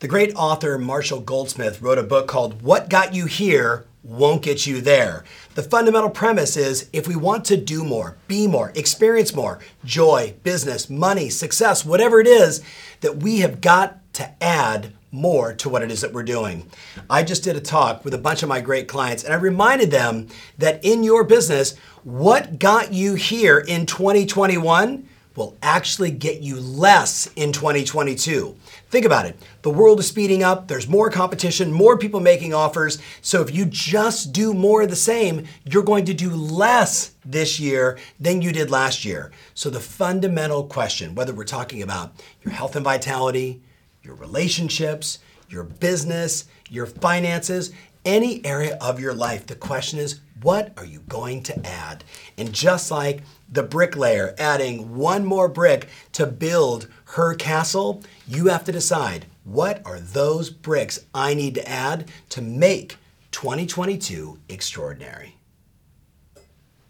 The great author Marshall Goldsmith wrote a book called What Got You Here Won't Get You There. The fundamental premise is if we want to do more, be more, experience more, joy, business, money, success, whatever it is, that we have got to add more to what it is that we're doing. I just did a talk with a bunch of my great clients and I reminded them that in your business, what got you here in 2021 will actually get you less in 2022. Think about it. The world is speeding up, there's more competition, more people making offers. So if you just do more of the same, you're going to do less this year than you did last year. So the fundamental question, whether we're talking about your health and vitality, your relationships, your business, your finances, any area of your life, the question is, what are you going to add? And just like the bricklayer adding one more brick to build her castle, you have to decide what are those bricks I need to add to make 2022 extraordinary.